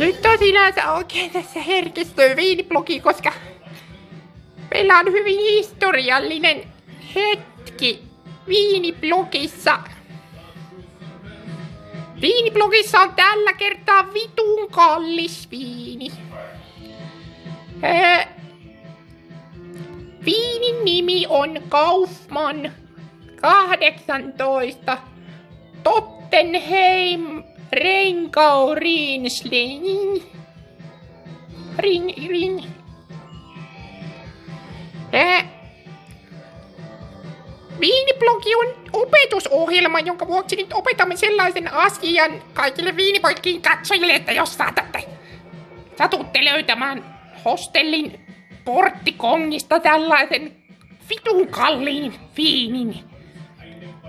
Nyt on sinänsä oikein tässä herkistyy viiniblogi, koska meillä on hyvin historiallinen hetki viiniblogissa. Viiniblogissa on tällä kertaa vitun kallis viini. Ää, Viinin nimi on Kaufman 18 Tottenheim Renkau Riesling. Ring, ring. Ää, Viiniblogi on opetusohjelma, jonka vuoksi nyt opetamme sellaisen asian kaikille viinipoikkiin katsojille, että jos saatatte, satutte löytämään hostellin porttikongista tällaisen vitun kalliin viinin,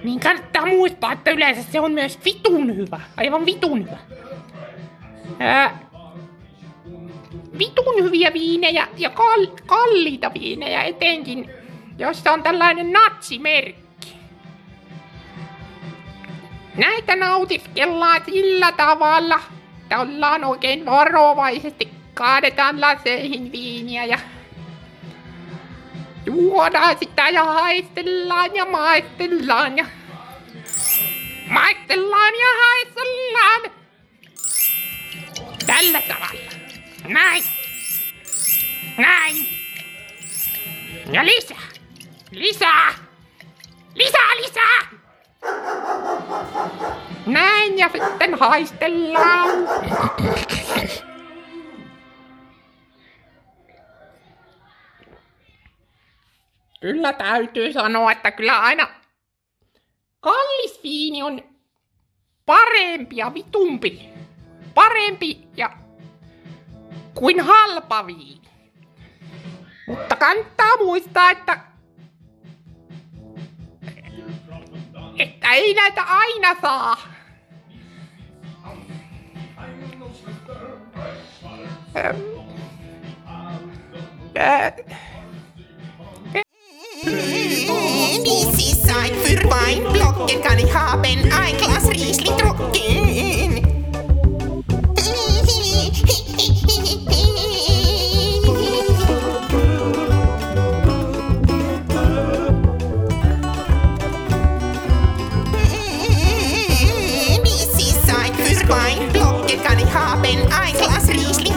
niin kannattaa muistaa, että yleensä se on myös vitun hyvä. Aivan vitun hyvä. Ää, vitun hyviä viinejä ja kal- kalliita viinejä etenkin, jossa on tällainen natsimerkki. Näitä nautiskellaan sillä tavalla, että ollaan oikein varovaisesti, kaadetaan laseihin viiniä ja juodaan sitä ja haistellaan ja maistellaan ja maistellaan ja haistellaan. Tällä tavalla. Näin. Näin. Ja lisää. Lisää. Lisää, lisää. Näin ja sitten haistellaan. Kyllä täytyy sanoa, että kyllä aina kallis viini on parempi ja vitumpi. Parempi ja kuin halpa viini. Mutta kannattaa muistaa, että että ei näitä aina saa. Ähm. Äh. Visis seid für Weinblocken kann ich haben ein Glas Riesling trocken. Visis seid für Weinblocken kann ich haben ein Glas Riesling